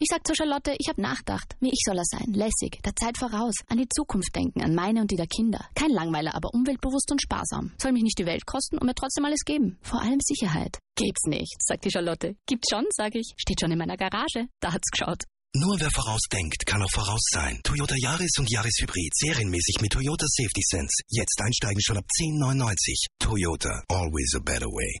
Ich sag zu Charlotte, ich hab nachgedacht. Wie ich soll er sein. Lässig, der Zeit voraus. An die Zukunft denken, an meine und die der Kinder. Kein Langweiler, aber umweltbewusst und sparsam. Soll mich nicht die Welt kosten und mir trotzdem alles geben. Vor allem Sicherheit. Gibt's nicht, sagt die Charlotte. Gibt's schon, sag ich. Steht schon in meiner Garage. Da hat's geschaut. Nur wer vorausdenkt, kann auch voraus sein. Toyota Yaris und Yaris Hybrid serienmäßig mit Toyota Safety Sense. Jetzt einsteigen schon ab 10,99. Toyota, always a better way.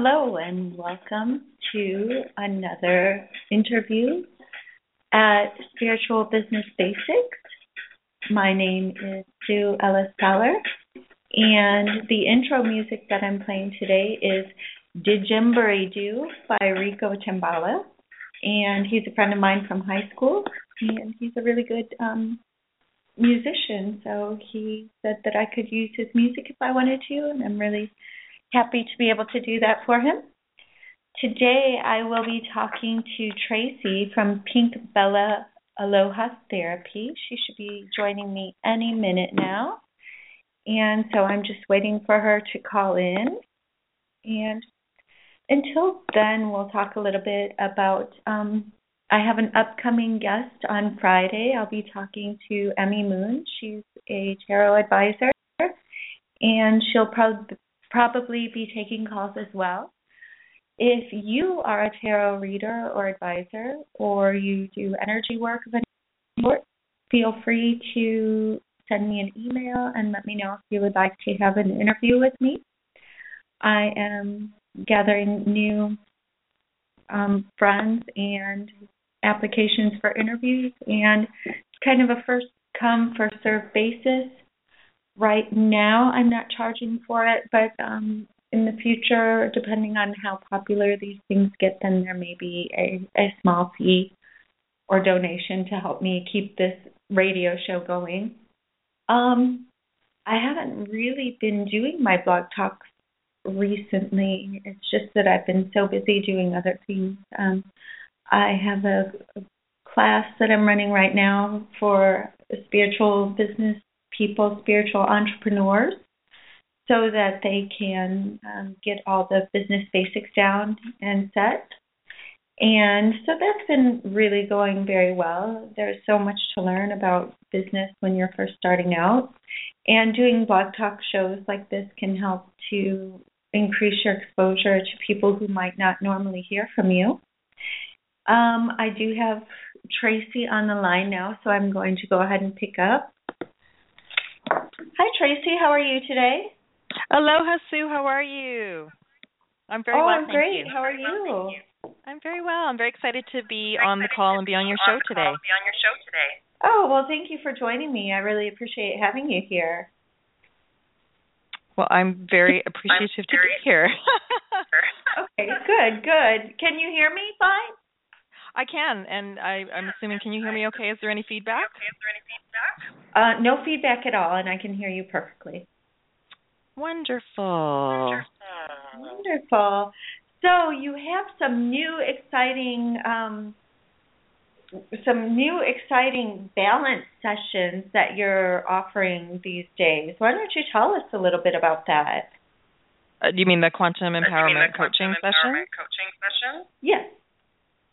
Hello and welcome to another interview at Spiritual Business Basics. My name is Sue Ellis Teller, and the intro music that I'm playing today is Djembe Do by Rico Timbala. And he's a friend of mine from high school, and he's a really good um, musician. So he said that I could use his music if I wanted to, and I'm really happy to be able to do that for him. Today I will be talking to Tracy from Pink Bella Aloha Therapy. She should be joining me any minute now. And so I'm just waiting for her to call in. And until then, we'll talk a little bit about. Um, I have an upcoming guest on Friday. I'll be talking to Emmy Moon. She's a tarot advisor, and she'll probably probably be taking calls as well. If you are a tarot reader or advisor, or you do energy work of any sort, feel free to send me an email and let me know if you would like to have an interview with me. I am gathering new um, friends and applications for interviews, and it's kind of a first come, first serve basis right now I'm not charging for it, but um, in the future, depending on how popular these things get, then there may be a, a small fee or donation to help me keep this radio show going. Um, I haven't really been doing my blog talks recently. It's just that I've been so busy doing other things. Um, I have a, a class that I'm running right now for spiritual business people, spiritual entrepreneurs, so that they can um, get all the business basics down and set. And so that's been really going very well. There's so much to learn about business when you're first starting out. And doing blog talk shows like this can help to increase your exposure to people who might not normally hear from you. Um, I do have Tracy on the line now, so I'm going to go ahead and pick up. Hi, Tracy. How are you today? Aloha, Sue. How are you? I'm very oh, well. I'm great. You. How are you? I'm very well. I'm very excited to be on the call and be on your show today. Be on your show today. Oh well, thank you for joining me. I really appreciate having you here. Well, I'm very appreciative I'm very to be here. okay, good, good. Can you hear me fine? I can, and I, I'm assuming. Can you hear me? Okay. Is there any feedback? Is there any feedback? Uh, no feedback at all, and I can hear you perfectly. Wonderful. Wonderful. Wonderful. So you have some new exciting um, some new exciting balance sessions that you're offering these days. Why don't you tell us a little bit about that? Uh, do you mean the quantum empowerment, the coaching, quantum session? empowerment coaching session? Yes.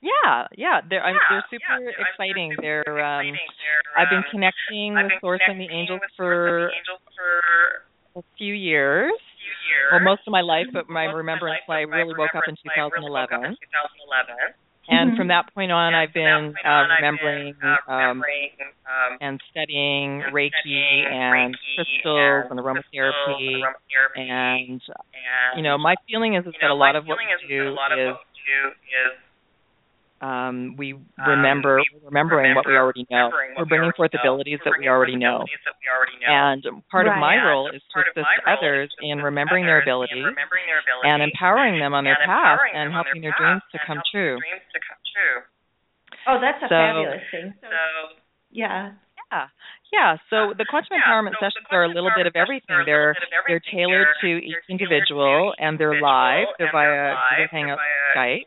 Yeah, yeah, they're yeah, they're super yeah, exciting. They're, they're um, they're, I've been um, connecting I've with Source and the Angels for, angels for a few years. Few. Well, most of my life, but my most remembrance, life, I really woke up in 2011. Really 2011. And Mhm. from that point on, And I've from been, that point uh, on, I've remembering, been, uh, um, remembering um, and studying and Reiki studying and Reiki crystals and, and aromatherapy. and aromatherapy. And and you know, my feeling is, is you that know, a lot of what feeling we do that a lot of is what we do is um, we Um, remember remembering what we already know. remembering what We're bringing already forth know. abilities We're that we bringing already forth know. abilities that we already know. And part of Right. my role is to of assist my role others is to in assist remembering their others in abilities remembering their abilities and empowering them on their path and helping their their dreams to come true. their dreams to come true. Oh, that's a So- fabulous thing. So Yeah. Yeah, Yeah. so the quantum empowerment sessions are a little bit of everything. They're they're tailored to each individual and they're live. They're via Google Hangout Skype.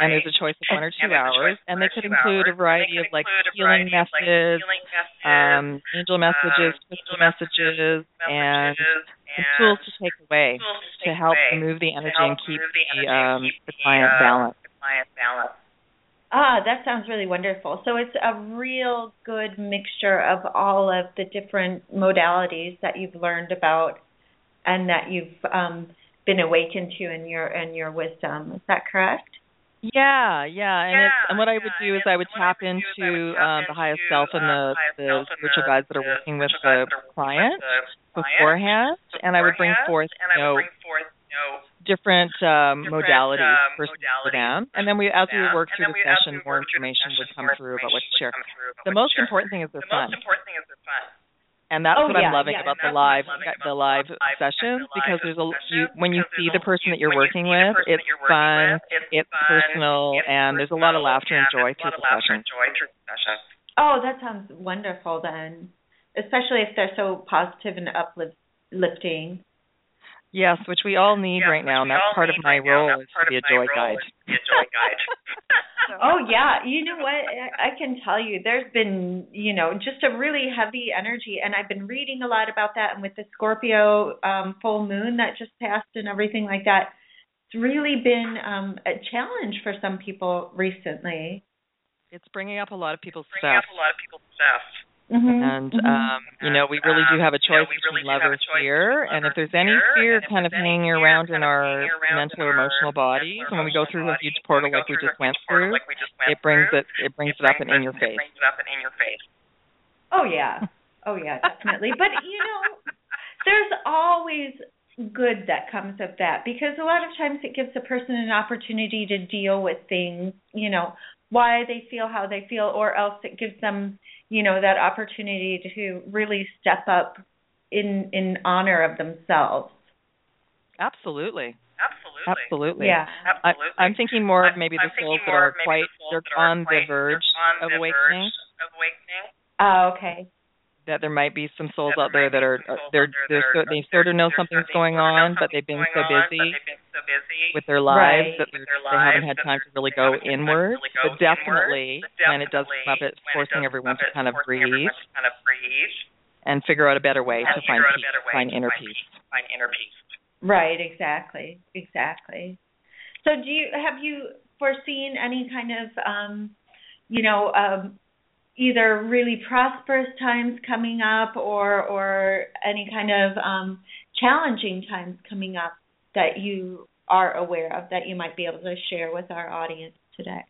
And there's a choice of one or two hours, and they could include a variety of like healing methods, um, angel messages, crystal messages, and some tools to take away to help move the energy and keep the um, the client balanced. Ah, that sounds really wonderful. So it's a real good mixture of all of the different modalities that you've learned about and that you've um, been awakened to in your in your wisdom. Is that correct? Yeah, yeah, and it's and what I would do is I would tap into um, the highest self and the the spiritual guides that are working with the client beforehand, and I would bring forth you know different um, modalities for, for them, and then we as we work through the session, more information would come through about what to share. The most important thing is they're fun and that's oh, what yeah, I'm loving yeah. about the live the live sessions because there's a you when you see the person that you're working with, it's fun, it's personal, and there's a lot of laughter and joy through the session. Oh, that sounds wonderful then, especially if they're so positive and uplifting. Yes, which we all need right now, and that's part of my role is to be a joy guide. oh yeah, you know what? I can tell you, there's been you know just a really heavy energy, and I've been reading a lot about that. And with the Scorpio um, full moon that just passed and everything like that, it's really been um, a challenge for some people recently. It's bringing up a lot of people's stuff. Mm-hmm, and mm-hmm. um, you know, we really do have a choice between love or fear. And if there's any fear kind of hanging around in our mental or emotional bodies, and when we go through a huge portal like we just went through, it brings it it brings it up and in your face. Oh yeah, oh yeah, definitely. but you know, there's always good that comes of that because a lot of times it gives a person an opportunity to deal with things, you know, why they feel how they feel, or else it gives them you know that opportunity to really step up in in honor of themselves absolutely Absolutely. Absolutely. Yeah. Absolutely. I, am thinking more of I'm, maybe I'm the souls that are quite the they're that are on the quite- verge they're on of the awakening. verge of awakening. oh okay That there might be some souls out there that are might be some souls they're they're that so, are- they sort of know they're something's sort of- going they sort of know on, but they've been something's so going on, busy but they've been so busy with their lives Right. that with they're, haven't had time to really go haven't had time to inward. really go But definitely, inward. when it does Definitely, come up, it's when it forcing everyone to kind of breathe everyone to kind of breathe and figure out a better way to find figure out a peace, better way find to inner find peace. find inner peace. right exactly exactly so do you have you foreseen any kind of um you know um either really prosperous times coming up or or any kind of um challenging times coming up that you are aware of that you might be able to share with our audience today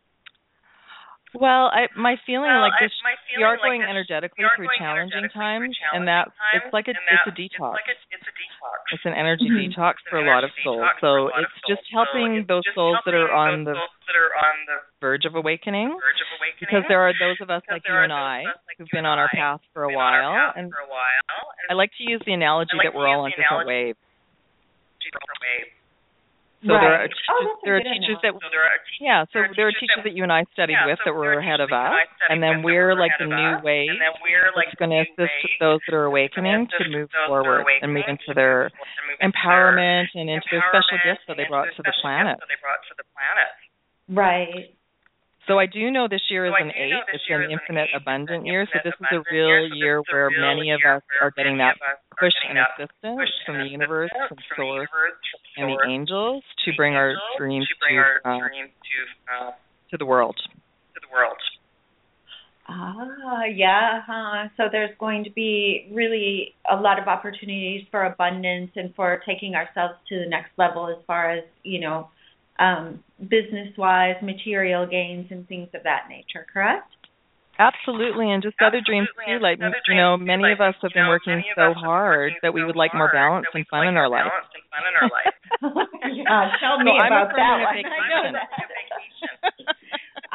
Well, I my feeling Well, like I- this my we are feeling like going this- energetically are through going challenging energetically times and challenging that times, it's like a and it's a that detox. It's like a, it's a detox. It's an energy Mhm. detox for a lot of souls. detox for a So it's just helping those souls that are on the that are on the verge of awakening. verge of awakening. Because there are those of us like you and I like who've been on our path for a been on our while, and for a while, I like to use the analogy that we're all on different waves. different waves. So there are teachers, Oh, there are teachers that So there are yeah, so there are there are teachers teachers that- that you and I studied yeah, with so that were ahead of us, and then we're were like the new us, wave and then we're like that's going to the new assist wave those that are awakening gonna assist move those that are forward and awakening move to into move their forward and move into their empowerment and into their special empowerment gifts that they and brought into to their the special planet. gifts that they brought to the planet. right So I do know this year is So an eight. this It's an is an infinite abundant year. So this is a real year. So year this is a where real many of us are getting that of us are push and assistance push from the universe, from from the source, universe, from and the angels to bring our dreams to bring to uh, dreams to uh, to the world. to the world. Ah, yeah. Huh. So there's going to be really a lot of opportunities for abundance and for taking ourselves to the next level as far as, you know, um, business wise, material gains and things of that nature, correct? Absolutely, and just other dreams too. Like other you know, too, many like, of us have you been know, working many of so us have been hard working that we so would like more hard balance that we and would fun like in our more life. balance and fun in our life. yeah, tell me So about that one. I know that.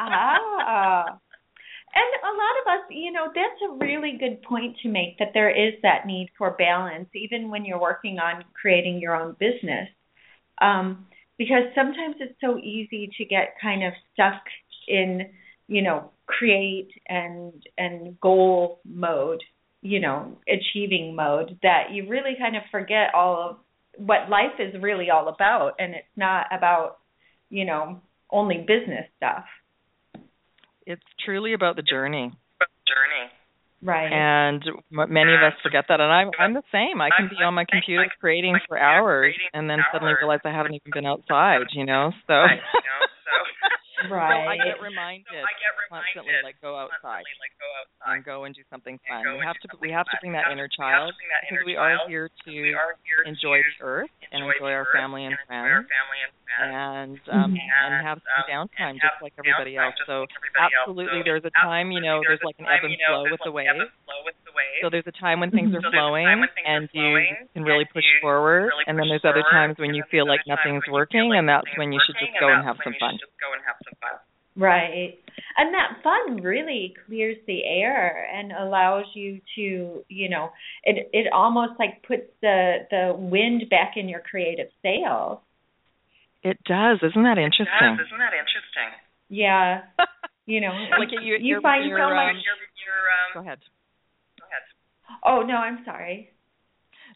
ah. And a lot of us, you know, that's a really good point to make that there is that need for balance, even when you're working on creating your own business. Um, because sometimes it's so easy to get kind of stuck in, you know, create and and goal mode you know, achieving mode that you really kind of forget all of what life is really all about and it's not about, you know, only business stuff. It's truly about the journey. Journey. Right. And m- many of us forget that, and I'm I'm the same. I can be on my computer creating for hours, and then suddenly realize I haven't even been outside. You know, so. so right. So I get reminded I get reminded constantly, like go outside constantly, like go outside. and go and do something fun. We have to we have to bring that inner child to bring that because we are here to enjoy the earth and enjoy our family and friends and um and have some um, downtime just like everybody else. So like everybody else. absolutely So there's a time, you know, there's like an ebb and time, you know, flow with the like an ebb waves. and flow with the waves. So there's a time when things are So flowing time when things are and you can really push forward, and then there's other times when you feel like nothing's when you feel working, and that's when you should just and go and have some fun. Should just go and have some fun. Right. And that fun really clears the air and allows you to, you know, it it almost like puts the the wind back in your creative sails. It does, isn't that It interesting? does, isn't that interesting? Yeah. You know, like you, you you're, find you're, so um, much You're, you're, um, Go ahead. Go ahead. Oh, no, I'm sorry.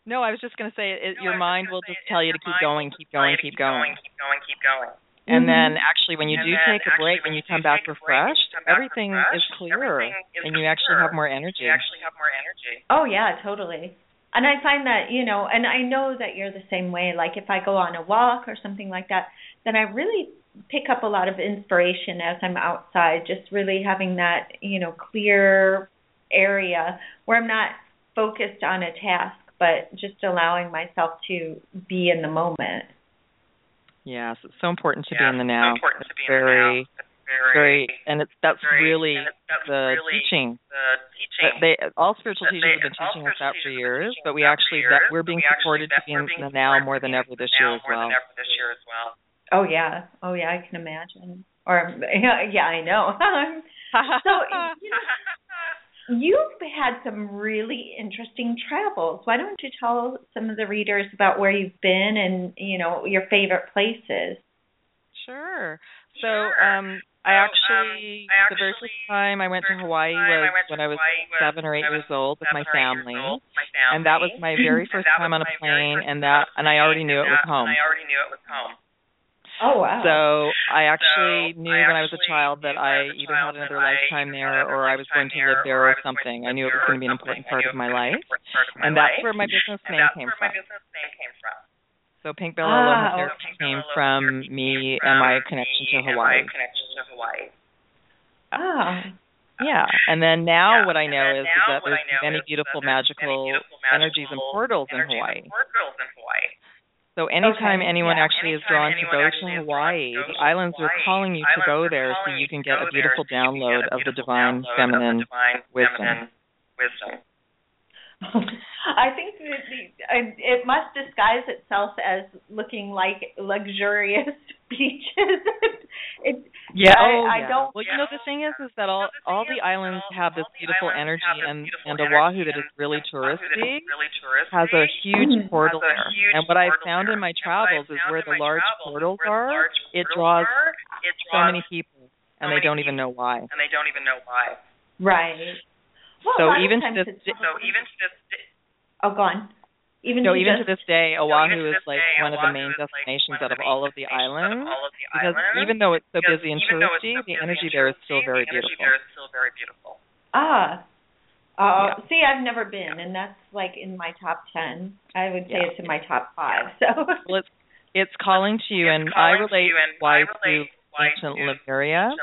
No, I was just going to say it, No, your mind will just tell you to keep going, keep going, you to keep keep going. going, keep going, keep going. And then Mhm. actually when you And do take a break, when when you you come back take a break, when you refreshed, come back everything is refreshed, clearer everything is and you actually have more energy. You actually have more energy. Oh yeah, totally. And I find that, you know, and I know that you're the same way. Like if I go on a walk or something like that, then I really pick up a lot of inspiration as I'm outside, just really having that, you know, clear area where I'm not focused on a task, but just allowing myself to be in the moment. Yes, it's so important to yeah, be in the now. So important to be very, in the now. It's very, very, and it's that's very, really and that's the really teaching. The teaching. That they all spiritual teachers they- have been teaching us that for spiritual teachers have been years, but we actually years, that we're being supported to be in the now more than ever this year as well. than ever this year as well. Oh yeah. Oh yeah, I can imagine. Or yeah, I know. so you know, You've had some really interesting travels. Why don't you tell some of the readers about where you've been and, you know, your favorite places? Sure. So, um, I So, um, actually, the very first time I went to Hawaii was I when I was seven or eight I years old with my seven or eight years family, old my family. and that was my very first time on a plane, and that, and I already knew it was home. And I already knew it was home. Oh wow. So I actually So, knew I when I was a child that I either had another lifetime there or I was going to live there or or I was going to something. I knew it was going to be an important part of my life, an important part of my and that's where my business name came from. business name came from. So Pink Bella Ah, Aloha. Therapy came from me and my connection to Hawaii. connection to Hawaii. Ah. Yeah, and then now Yeah, what I know is, is that there's many beautiful magical energies and portals in Hawaii. and portals in Hawaii. So anytime Okay, anyone yeah. actually is Anytime drawn to anyone go to actually is drawn to Hawaii, go the to islands are Hawaii, calling you to islands go are there so calling you can to get go a beautiful there so you can download get a of the beautiful divine download of the feminine divine wisdom. feminine wisdom. I think that the, it must disguise itself as looking like luxurious beaches. it, Yeah. I, oh, I yeah. don't. Well, you know the thing is, is that all all the islands have this beautiful energy, and and Oahu that is really and Oahu that is touristy really touristy has a huge Mhm. portal there. And what I've found in my And what I've travels is where the large portals are, it draws so many people, and they don't even know why. and they don't even know why. Right. Well, So a lot of even to this it's- So even to this day, oh, go on. Even So even just, to this day, Oahu is like day, one of the main is like destinations one out of the all main of the destinations out of islands. all of the Because even though it's so busy and even though it's touristy, so the energy there is still very the beautiful. there is still very beautiful. ah. Uh, Yeah. See, I've never been, and that's like in my top ten. I would say Yeah. it's in my top five. So. Well, it's it's calling to you, It's and I calling to relate you, and why I relate ancient to Lemuria.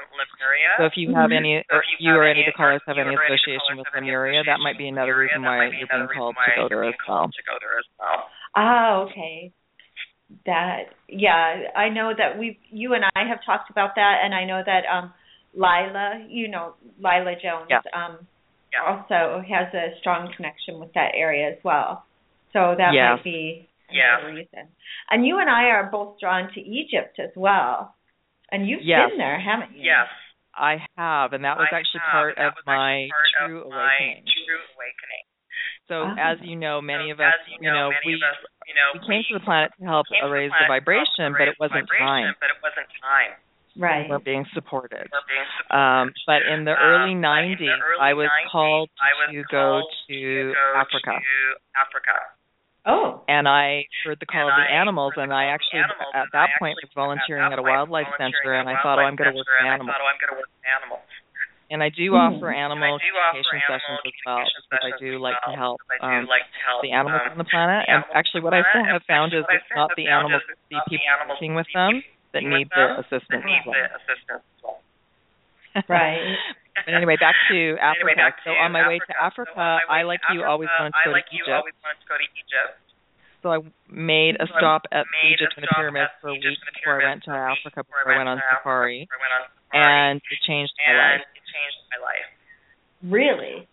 So if you have Mhm. any, or if you or any of the callers have any or any of the association with have Lemuria, that might be another reason why that might be you're being called to go there as well. called to go there as well. Ah, okay. That yeah, I know that we you and I have talked about that and I know that um Lila, you know, Lila Jones Yeah. um Yeah. also has a strong connection with that area as well. So that Yes. might be Yes. another reason. And you and I are both drawn to Egypt as well. And you've Yes. been there, haven't you? Yes. I have, and that was I actually have, part of was my actually part true of my awakening. true awakening. So Ah. as you know, many So of us, you you know, we us, you know, we came to the planet to help came the raise the planet to help vibration, but it wasn't vibration, time. But it wasn't time. Right. we're being supported. We're being supported. Um, but in the Um, early but in 90s, the early I was 90s, called I was to go called to to go Africa. to Africa. Oh. And I heard the call And of the I animals, heard and I call of the actually, animals, at that I point, actually- was volunteering at at a that point, wildlife volunteering center, at and a I thought, oh, I'm wildlife going to work center, with and I animals. thought, oh, I'm going to work with animals. And I do Hmm. offer animal I do offer animal sessions as well, because I do like to help because I do um, like to help the animals um, on the planet. the And actually, what I planet. have found is it's not the animals, is it's the people animals, working with them that need with the them assistance that need the assistance as well. Right. But anyway, back to Africa. Anyway, back so to on my way to Africa. Africa, So on my way I to like you Africa, always wanted to I go like to you Egypt. always wanted to go to Egypt. So I made a stop at made Egypt and the stop pyramids for a week and before I went to for a week Africa before before I went on safari. I went on safari. And it changed my life. it changed my life. Really?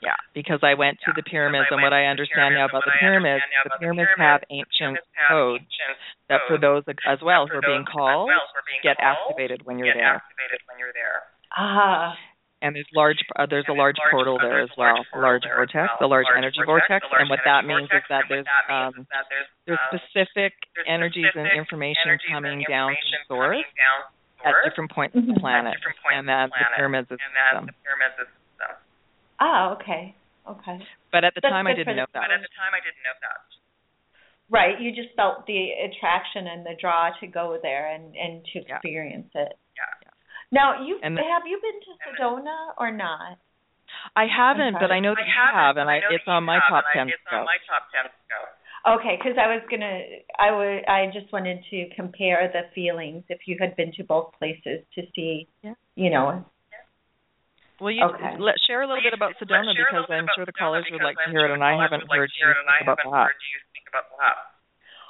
Yeah, because I went to Yeah, the pyramids, and what I understand now about the pyramids, the about the pyramids pyramids, have ancient pyramids codes ancient that for those as well who are being called as well are being get called activated when you're get there. activated when you're there. Ah. And there's large uh, there's a And large portal there as a large well, a large vortex, well, a large large energy vortex, vortex, large and what that means is that there's um that there's there's specific there's energies and information energies coming and down from source down at source different points of the Mhm. planet, at different points and that of the the planet, pyramids is and that them. the pyramids is them. Ah, okay. Okay. But at the That's time, I didn't know that. But at the time, I didn't know that. Right. You just felt the attraction and the draw to go there and and to Yeah. experience it. Yeah. Now, you have you been to Sedona or not? I haven't, but I know that I you haven't, and but I, it's on my have, top and I- ten It's on my top ten. Okay, because I was gonna, I would, I just wanted to compare the feelings if you had been to both places to see, Yeah. you know. Well, you Okay. let share a little bit about Sedona because I'm sure the callers would like to I'm hear it, sure and the I callers haven't would like heard to you hear it, and I haven't heard you speak about that.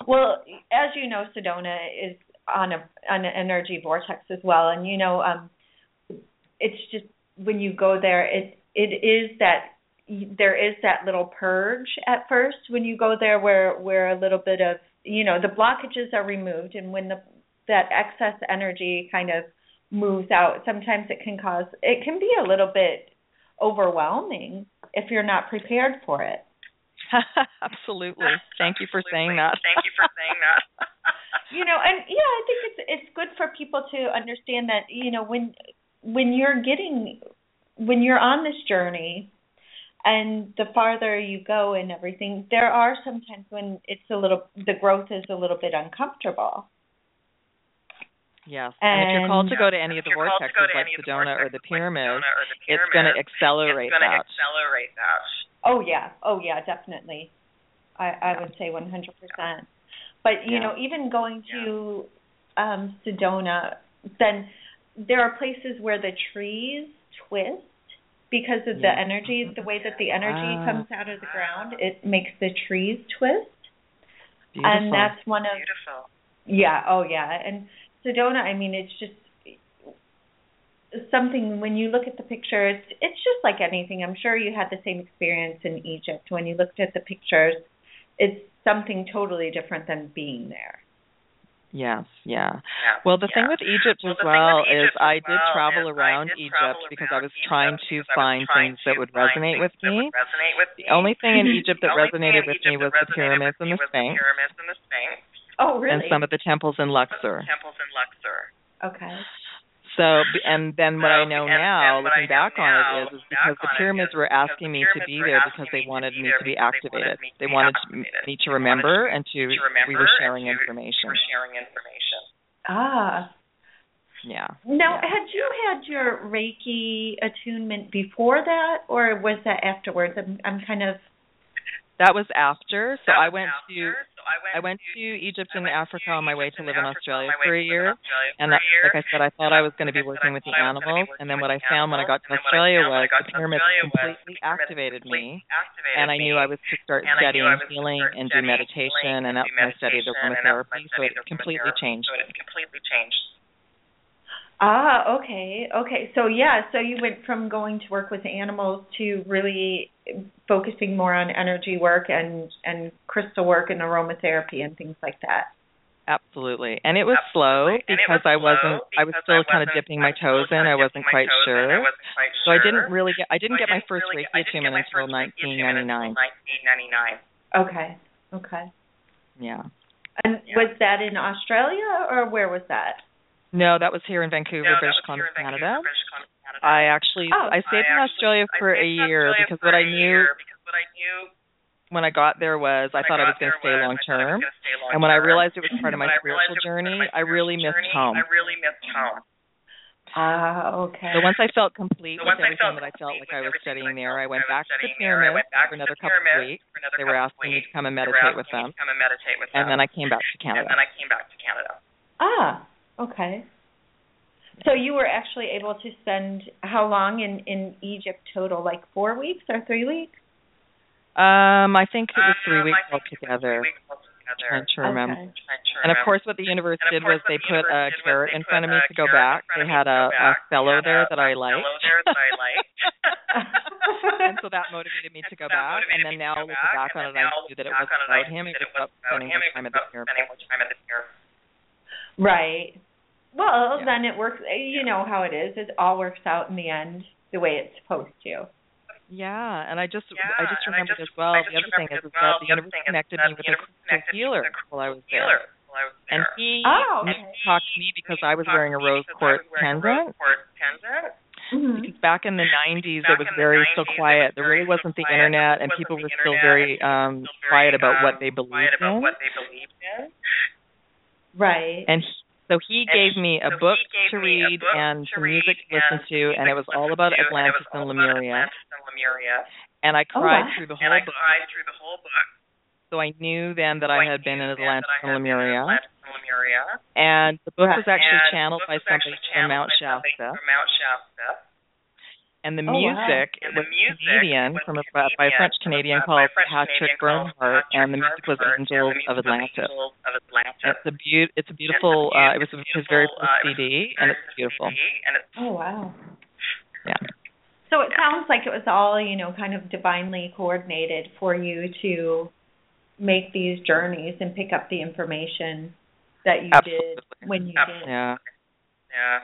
Well, as you know, Sedona is on a on an energy vortex as well, and you know, um, it's just when you go there, it it is that there is that little purge at first when you go there, where where a little bit of you know the blockages are removed, and when the that excess energy kind of moves out, sometimes it can cause it can be a little bit overwhelming if you're not prepared for it. Absolutely. Thank you for saying that. Thank you for saying that. you know and yeah i think it's it's good for people to understand that you know when when you're getting when you're on this journey and the farther you go and everything there are sometimes when it's a little the growth is a little bit uncomfortable Yes. And, if you're called to go to any of the If you're called to vortexes like any of the Sedona or the vortexes like pyramids, Sedona or the it's going to pyramids, accelerate it's going to that. accelerate that. oh yeah oh yeah definitely i i would say 100% but you Yeah. know even going to um sedona then there are places where the trees twist because of the energy the way that the energy Ah. comes out of the ground it makes the trees twist Beautiful. and that's one of Beautiful. yeah oh yeah and sedona i mean it's just something when you look at the picture it's it's just like anything i'm sure you had the same experience in egypt when you looked at the pictures it's something totally different than being there Yes, yeah. Yeah. Well, the thing with Egypt Well, as the well Egypt is as I did well travel around did Egypt travel because I around was trying to because I was find trying things that would resonate things with that would me. resonate with The me. only thing in Egypt that The only resonated thing in with me Egypt was that the pyramids resonated and the with me was Sphinx The pyramids and the Sphinx. oh really and some of the temples in Luxor. Temples in Luxor. okay So, and then what I know and- now, and looking know back on it, is, is because the pyramids were asking me to be there because they wanted me to be because they wanted activated. They wanted me to remember and to, to we were sharing information. We were sharing information. ah Yeah. now Yeah. had you had your reiki attunement before that or was that afterwards i'm i'm kind of That was after. So That I went after, to so I went, I went to Egypt and Africa on my way to live in Australia for a to live in year. And that, like I said, I thought I was going to be working with the thought I was gonna be animals. And then what I found when I got to and then what I Australia was the pyramids completely activated me. And I knew. I was to start And I knew studying healing and do meditation, and that's when I studied meditation, and that's when aromatherapy. So it completely changed. So it completely changed. Ah, okay, okay. So yeah, so you went from going to work with animals to really focusing more on energy work and and crystal work and aromatherapy and things like that. Absolutely. And it was slow And because was I wasn't slow I was still I kind of dipping my toes in. I wasn't quite sure. I wasn't quite So I didn't really get I didn't I get my didn't first really, Reiki I didn't attunement my until first Reiki attunement 1999. until 1999. Okay, okay. Yeah. And Yeah. was that in Australia or where was that? No, that was here in Vancouver, no, British Columbia, Vancouver, Canada. British Canada. I actually oh, I stayed I in actually, Australia for a year because what I knew when I got there was I thought I, was going to stay long term, and when I realized it was part of my spiritual journey, I really missed home. I really missed home. Ah, uh, okay. So once I felt complete so with everything I that I felt like I was studying there, I went back to the pyramid for another couple of weeks. They were asking me to come and meditate with them. And then I came back to Canada. And then I came back to Canada. Ah, Okay. So you were actually able to spend how long in in Egypt total? Like four weeks or three weeks? Um, I think it was um, three um, weeks altogether. Trying to remember. Okay. And of course, what the universe did was they put a carrot in front of me to go back. They had a, a fellow there that I liked. and so that motivated me to go back. And then now looking back on it, I knew that it was about him. It was about spending more time at the pier. Right. Well, yeah. then it works. Eh, you know how it is. It all works out in the end the way it's supposed to. Yeah, and I just yeah, I just remembered I just, as well the other thing is, well, is that the universe connected me with a healer while I was there. And he oh, okay. talked to me because I was wearing a rose quartz pendant. Mm-hmm. Because back in the 90s, back it was very still quiet. There really wasn't the internet, and people were um, still very um, quiet about um, what they believed in. Right. And so he and gave me a so book to read book and to music to listen to, and it was all about Atlantis and, Lemuria. And Lemuria. And I oh, cried through the whole book. through the whole book. So I knew then that so I had been in Atlantis and Lemuria. Lemuria. And the book was actually channeled by somebody, from, Mount Shasta. from Mount Shasta and the oh, music wow. was Canadian from a by a French Canadian called Patrick Bernhardt, and the music was Angels of Atlantis. It's a be- it's a beautiful. Uh, it was his very first CD, and it's beautiful. Oh wow! Yeah. So it sounds like it was all you know, kind of divinely coordinated for you to make these journeys and pick up the information that you Absolutely. did when you Absolutely. did. Yeah. Yeah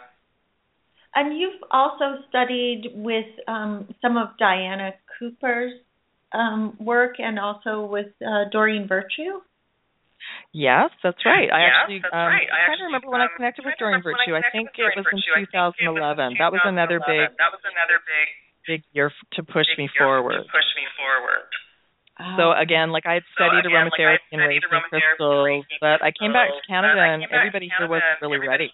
and you've also studied with um, some of Diana Cooper's um, work and also with uh, Doreen Virtue. Yes, that's right. I yes, actually, um, right. I trying to remember when I um, connected with Doreen Virtue. I think it was in 2011. That was another big. That was another big big year to push me forward. push me forward. So oh. again, like I had studied so again, aromatherapy like and racing crystals, crystals, but I came back to Canada and everybody here wasn't really ready.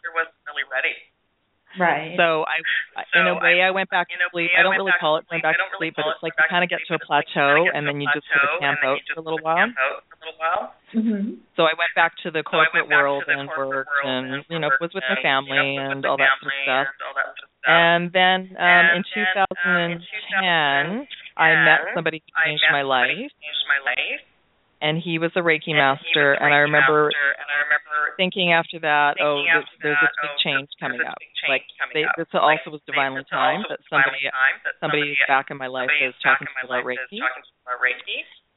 Right. So I, so in a way, I, I went back to sleep. I don't really call it going back to sleep, but it's like you kind of get to a plateau, and then you just sort of camp out for a little while. Mm-hmm. So I went back to the corporate world and worked, and you know, was with my family and all that sort of stuff. And then um, in 2010, I met somebody who changed my life and he was a Reiki master, and, Reiki and I remember master, and I remember thinking after that, thinking oh, after there's, that, this big oh, change coming up. Like they, this like, also was divinely timed that somebody, time, that somebody, somebody back in my life is talking to me about Reiki.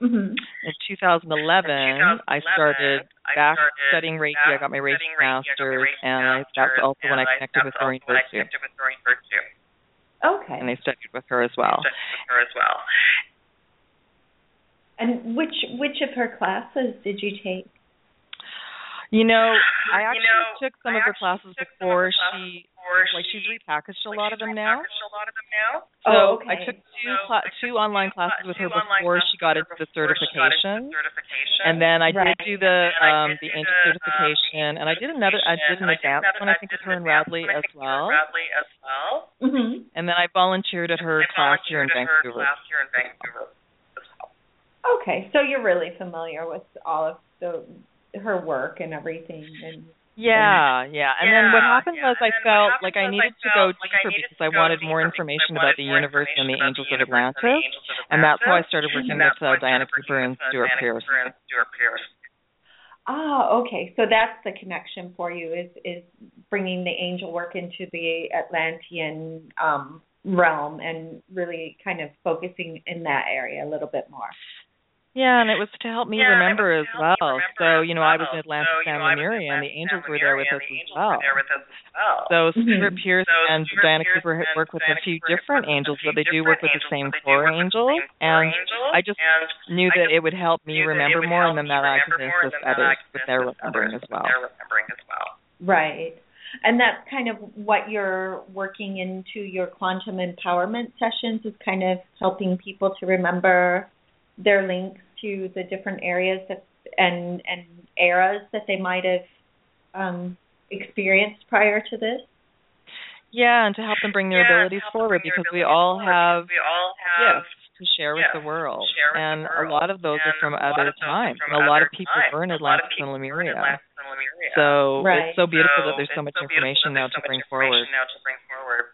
Mm-hmm. In 2011, in 2011, I started back I started studying Reiki. I got my Reiki master's, Reiki and masters, that's also and when I connected with Doreen Virtue. Okay. And I studied with her as well. With her as well. And which which of her classes did you take? You know, I actually you know, took some I of her classes before, she, before like she's repackaged a, lot, of a lot of them now. So oh, okay. I took two so cla- took two online classes with her before she got into the certification. And then I right. did do the um, um the ancient certification and I did another I did an advanced one I think with her and Radleigh as well. Radleigh as well. And then I volunteered at her class here in Vancouver. Okay, so you're really familiar with all of the her work and everything and yeah, yeah. And then what happened yeah. was I felt like I needed to go like deeper because I wanted more information about the universe and the angels of Atlantis. And that's how uh, I started working with uh, Diana Cooper and Stewart Pearce. Ah, oh, okay. So that's the connection for you is is bringing the angel work into the Atlantean um, realm and really kind of focusing in that area a little bit more. Yeah, and it was to help me yeah, remember as well. Remember so, you know, well. I was in Atlanta so, San Lemuria, and the Angels were there with us as well. So, mm-hmm. Stewart. Pearce so and Stewart Diana Pearce Cooper work with a few different angels, but they do work with the same four angels. And I just knew that it would help me remember more, and then that I could assist others with their remembering as well. Right. And that's kind of what you're working into your quantum empowerment sessions is kind of helping people to remember their links to the different areas that and and eras that they might have um, experienced prior to this. Yeah, and to help them bring their Yeah, abilities forward bring their because we abilities all forward have because we all have gifts to share with the world. to share with the and a lot of those are And from other are times. from And a lot other of people times. were in A lot of Atlantis and people were in Lemuria. Atlantis and Lemuria. So Right. it's so beautiful So that there's so much so information now there's to bring much forward. information now to bring forward.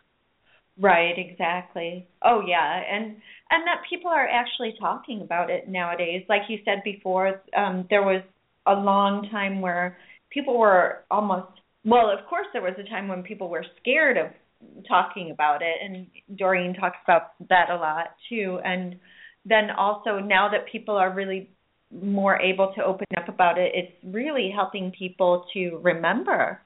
Right, exactly. Oh yeah, and and that people are actually talking about it nowadays. Like you said before, um there was a long time where people were almost well, of course there was a time when people were scared of talking about it and Doreen talks about that a lot too. And then also now that people are really more able to open up about it, it's really helping people to remember.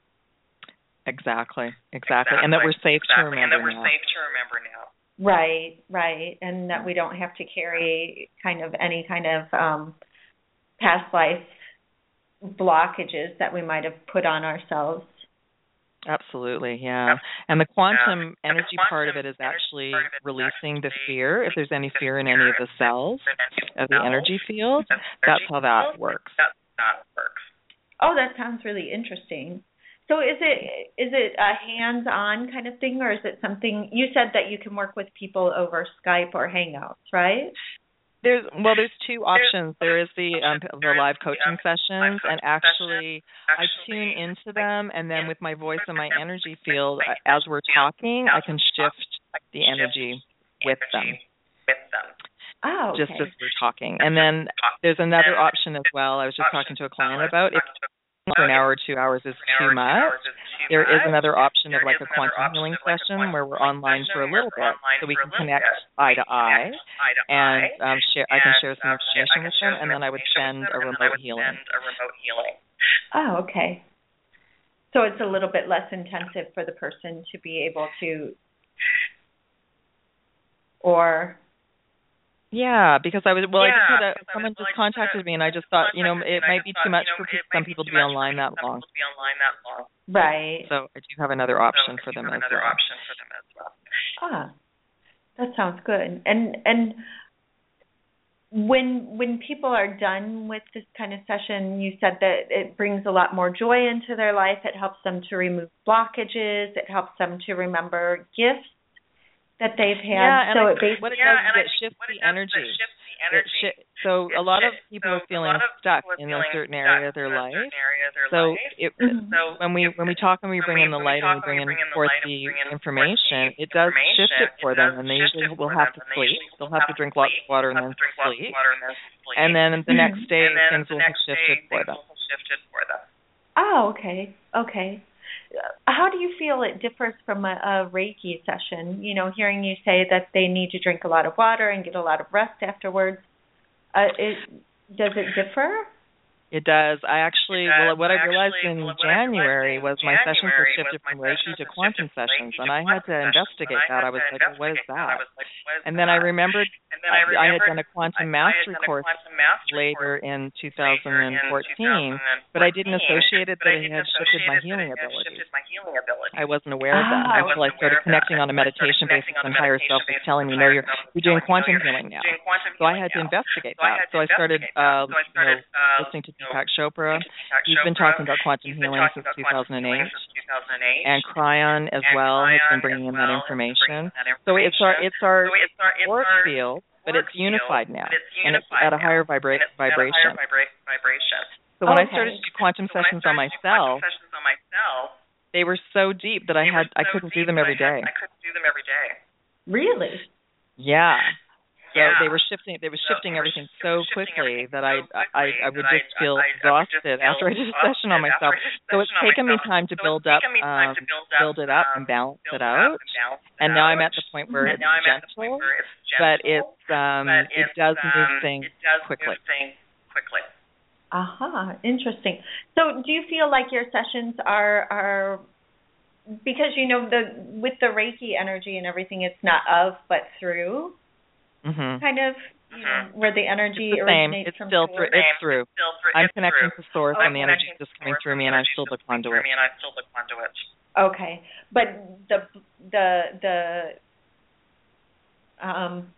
Exactly. Exactly. And that we're safe exactly. to remember And that we're now. safe to remember now. Right, right. And that we don't have to carry kind of any kind of um past life blockages that we might have put on ourselves. Absolutely, yeah. And the quantum Yeah. And the energy part of it is actually it releasing the fear, if there's any fear in any of the cells any fear in of the energy field. That's how that works. That's how that works. Oh, that sounds really interesting. So is it is it a hands-on kind of thing or is it something you said that you can work with people over Skype or Hangouts, right? There's well, there's two options. There is the um, the live coaching sessions, and actually, I tune into them, and then with my voice and my energy field, as we're talking, I can shift the energy with them, energy with them. Oh, okay. just as we're talking. And then there's another option as well. I was just talking to a client about if for an hour or two hours is too much. There is another option of like a quantum healing session where we're online for a little bit, so we can connect eye to eye, and um, share. I can share some information with them, and then I would send a remote healing. A remote healing. Oh, okay. So it's a little bit less intensive for the person to be able to or Yeah, because I was well. I just Yeah, had a, someone was- just I contacted me, and I just thought, you know, it might be too much you know, for it pe- might some people to be online that long. people to be online that long. right. So I do have another option So for them as another well. option for them as well. Ah, that sounds good. And and when when people are done with this kind of session, you said that it brings a lot more joy into their life. It helps them to remove blockages. It helps them to remember gifts that they've had. Yeah, so I it think what it does and is it shifts the it energy. It shifts the energy. shi- so It a lot of people so are feeling a lot of stuck people are in a certain area of their in life. certain area of their So life. it, Mhm. So when we when we talk and we bring in the light and we bring in bring in the forth the we bring in forth information, it does shift it for it them, and they usually will have to sleep. They'll have have to to drink lots of water and then to drink lots of sleep. water and then. And then the next day things will have next shifted day, for things them. will have shifted for them. Oh, okay. Okay. How do you feel it differs from a, a Reiki session? You know, hearing you say that they need to drink a lot of water and get a lot of rest afterwards. Uh, it does it differ? It does. I actually, well, what I realized in well, January was my sessions were January shifted from sessions to were quantum shifted from sessions, and to I had to quantum investigate sessions, that. and I was had like, to what is investigate that. I was like, what is And then I that? remembered And then I had remembered done a quantum I, mastery had done a course quantum mastery later course in later in 2014, but I didn't associate it that it had shifted my associate it that healing it had abilities. shifted my healing abilities. I wasn't aware of that until I started connecting on a until I started meditation basis on higher self was telling me, no, you're you're doing telling me, no, quantum healing now. So I had to investigate that. So I started, uh, I you started, know, listening to Deepak Chopra. listening to He's been talking about quantum healing since about quantum healing 2008. And Kryon as well has been bringing in that well has been information. So it's our it's our it's our it's work field, but it's unified now, and it's at a higher vibra- and it's at a vibration. higher vibra- vibration. So when I started to do quantum So when I sessions on started to do myself, quantum sessions on myself, they were so deep that I had I couldn't do them that every I had- day. I couldn't do them every day. Really? Yeah. So Yeah. they were shifting they were shifting they were everything shifting so everything quickly so that I quickly I I would that just feel I, I, I would just exhausted feel after I did a session on exhausted myself. after I did a So it's session on taken me myself. time to So build it's up taken me time um to build up build it up um, and balance build it it up out. and balance it And now out. I'm at the point where and it's now I'm at the point gentle, where it's gentle, but it's um but it it's, does move um, things it does quickly. move things quickly. Aha, interesting. So, do you feel like your sessions are are because you know the with the Reiki energy and everything, it's not of but through Mhm. kind of you know, where the energy It's the same. It's from still through it's through. Still through, I'm connecting to source Okay. and the energy's connecting just coming source through and me the and I'm still the just coming through conduit. me and I'm still the conduit. Okay, but the the the um,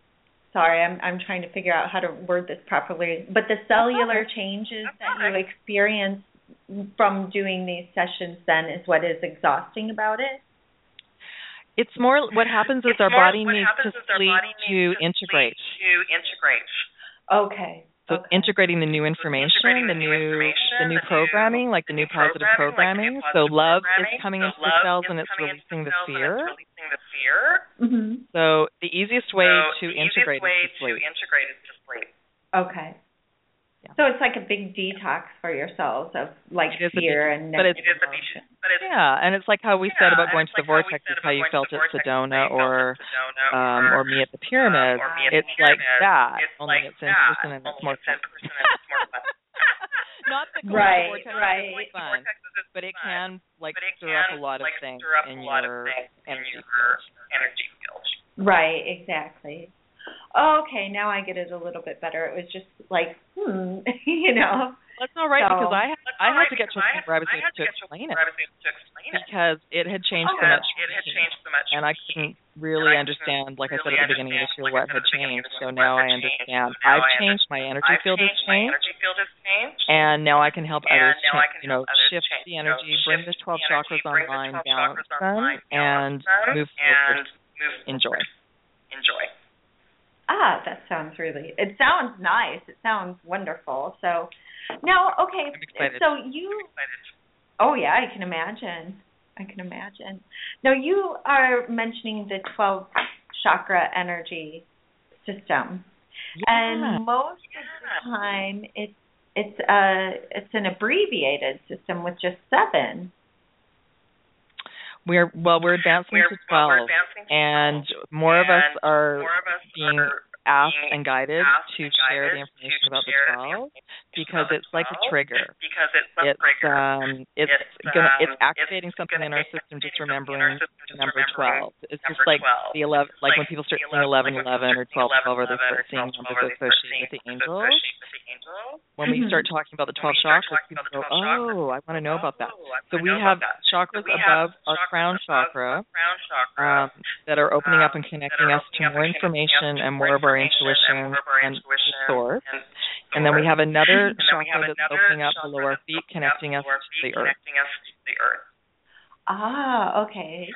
sorry, I'm I'm trying to figure out how to word this properly. But the cellular changes that you experience from doing these sessions then is what is exhausting about it. It's more what happens is our body needs happens to is our sleep body to needs to integrate. to integrate. Okay. So okay. integrating the new information, integrating the the new new information, the new the new- programming, like the the new new positive programming, programming. like the new So love positive is coming So into the cells and it's releasing the the cells and fear. it's releasing the fear. Mhm. So the easiest way so to the integrate easiest way is to sleep. to integrate is to sleep. Okay. Yeah. So it's like a big detox for yourselves of like It is fear big- and but it's- It is a emotion. but it's Yeah, and it's like how we said about going to the like vortex is how you felt to at the vortex is Sedona how or um or or me at the pyramid. uh, or me the it's like pyramid. that, It's only like it's in that, person and it's more it's fun. and it's more fun. Not that Right, the vortex right. is fun, Vortexes but it fun, can like but it stir can up a lot of like things stir up in a lot your of things in energy your energy field. Right, exactly. Okay, now I get it a little bit better. It was just like, hmm, you know. That's all right So- because I had, I had right to get to a because I was I able had to get to explain it where I was able to explain it because it had changed so much, it had changed so much, and I couldn't really I understand, like I said really at the beginning of this year, understand, like I what said had at the beginning of changed. this So now what I had changed. understand. So now I've I changed my energy I've field has changed, my energy field has changed, and now I can help and others, now can you know, others shift change, the you know, energy, bring the 12 the energy, chakras online, 12 balance them, and move forward. and Enjoy. Enjoy. Ah, that sounds really. It sounds nice. It sounds wonderful. So, now, okay. So you. Oh yeah, I can imagine. I can imagine. Now you are mentioning the twelve chakra energy system, Yeah. and most of the time it's it's a it's an abbreviated system with just seven. We're well, we're advancing We're, to well, 12, we're advancing and 12, more of us and are more of us being are asked and guided asked to and share the information about the 12 because it's like a trigger. because it's a It's trigger. um it's It's, gonna um, it's activating it's something in our system just activating something in our remembering number 12. It's just like 12. the 11 like, when people start seeing 11 when 11 or 12 people 12 or they start seeing seeing 11, numbers 12, or they start associated with the angels. associated with the angels. When we start talking about the 12 chakras, people go, "Oh, I want to know about that." Oh, So we have chakras So we have above our crown chakra um, that are opening up um, and connecting us to more and connecting us information and more of our intuition and more of our and intuition source. and And then we have another And then we have chakra that's another opening up chakra below our feet, connecting us below to the earth. connecting us to the earth. Ah, okay.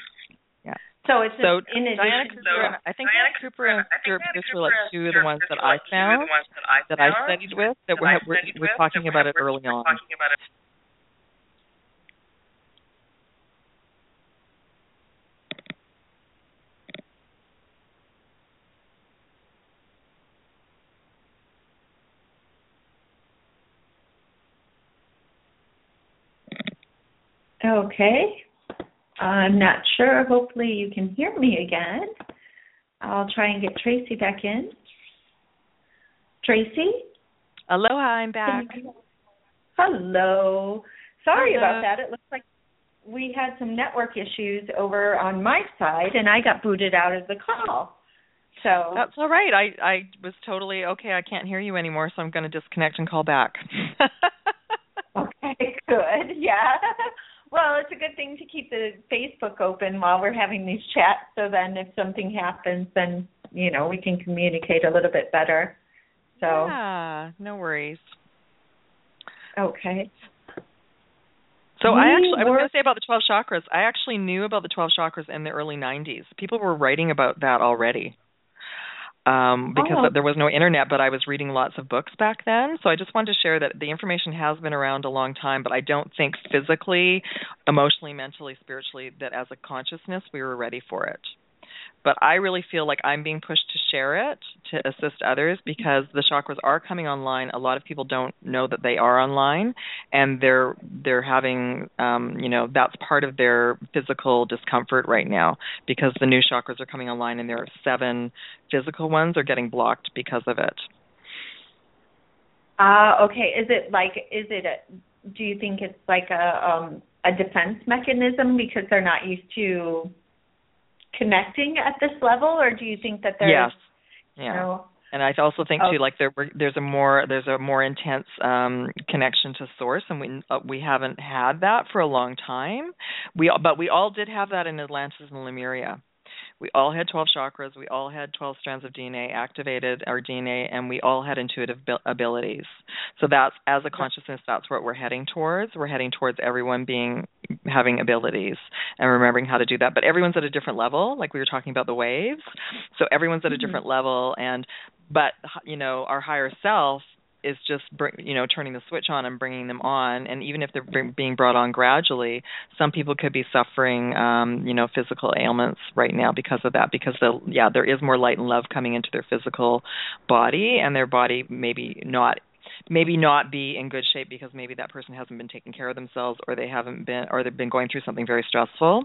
Yeah. So it's So just in Diana addition. Cooper, and I think Diana Cooper and I think Stewart Diana Bruce were like two of the ones that I like two of found that I that I studied with that that we're, we're, studied we're with talking that about it we're, early we're on. Okay. I'm not sure. Hopefully you can hear me again. I'll try and get Tracy back in. Tracy? Aloha, I'm back. Hello. Sorry Hello. about that. It looks like we had some network issues over on my side and I got booted out of the call. So That's all right. I I was totally okay. I can't hear you anymore, so I'm going to disconnect and call back. Okay, good. Yeah. Well, it's a good thing to keep the Facebook open while we're having these chats so then if something happens then, you know, we can communicate a little bit better. So, yeah, no worries. okay. So I actually I was going to say about the 12 chakras. I actually knew about the 12 chakras in the early 90s. People were writing about that already. Um because Oh. there was no internet, but I was reading lots of books back then. So I just wanted to share that the information has been around a long time, but I don't think physically, emotionally, mentally, spiritually that as a consciousness we were ready for it. But I really feel like I'm being pushed to share it to assist others because the chakras are coming online. A lot of people don't know that they are online and they're they're having um you know that's part of their physical discomfort right now because the new chakras are coming online and there are seven physical ones are getting blocked because of it. Ah, okay. Is it like is it a do you think it's like a um a defense mechanism because they're not used to connecting at this level or do you think that there's yes. you Yeah. know and I also think too, like there there's a more there's a more intense um, connection to source, and we uh, we haven't had that for a long time. We but we all did have that in Atlantis and Lemuria we all had 12 chakras, we all had 12 strands of DNA activated our DNA, and we all had intuitive abilities. So that's as a consciousness, that's what we're heading towards. We're heading towards everyone being having abilities and remembering how to do that. But everyone's at a different level, like we were talking about the waves. So everyone's at a mm-hmm. different level, and but you know our higher self is just you know turning the switch on and bringing them on. And even if they're being brought on gradually some people could be suffering um you know physical ailments right now because of that because the yeah there is more light and love coming into their physical body and their body maybe not maybe not be in good shape because maybe that person hasn't been taking care of themselves or they haven't been or they've been going through something very stressful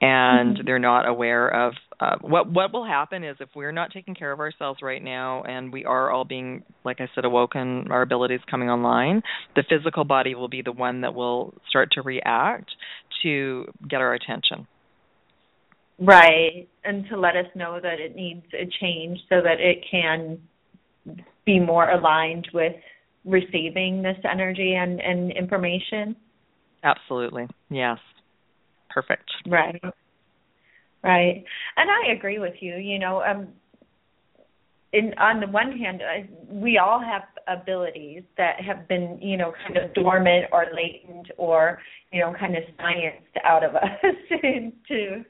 and mm-hmm. they're not aware of uh, what what will happen is if we're not taking care of ourselves right now and we are all being like I said awoken our abilities coming online the physical body will be the one that will start to react to get our attention. Right. And to let us know that it needs a change so that it can be more aligned with receiving this energy and and information. Absolutely. Yes perfect. Right. Right. And I agree with you. You know, um, in on the one hand, I, we all have abilities that have been, you know, kind of dormant or latent or, you know, kind of scienced out of us to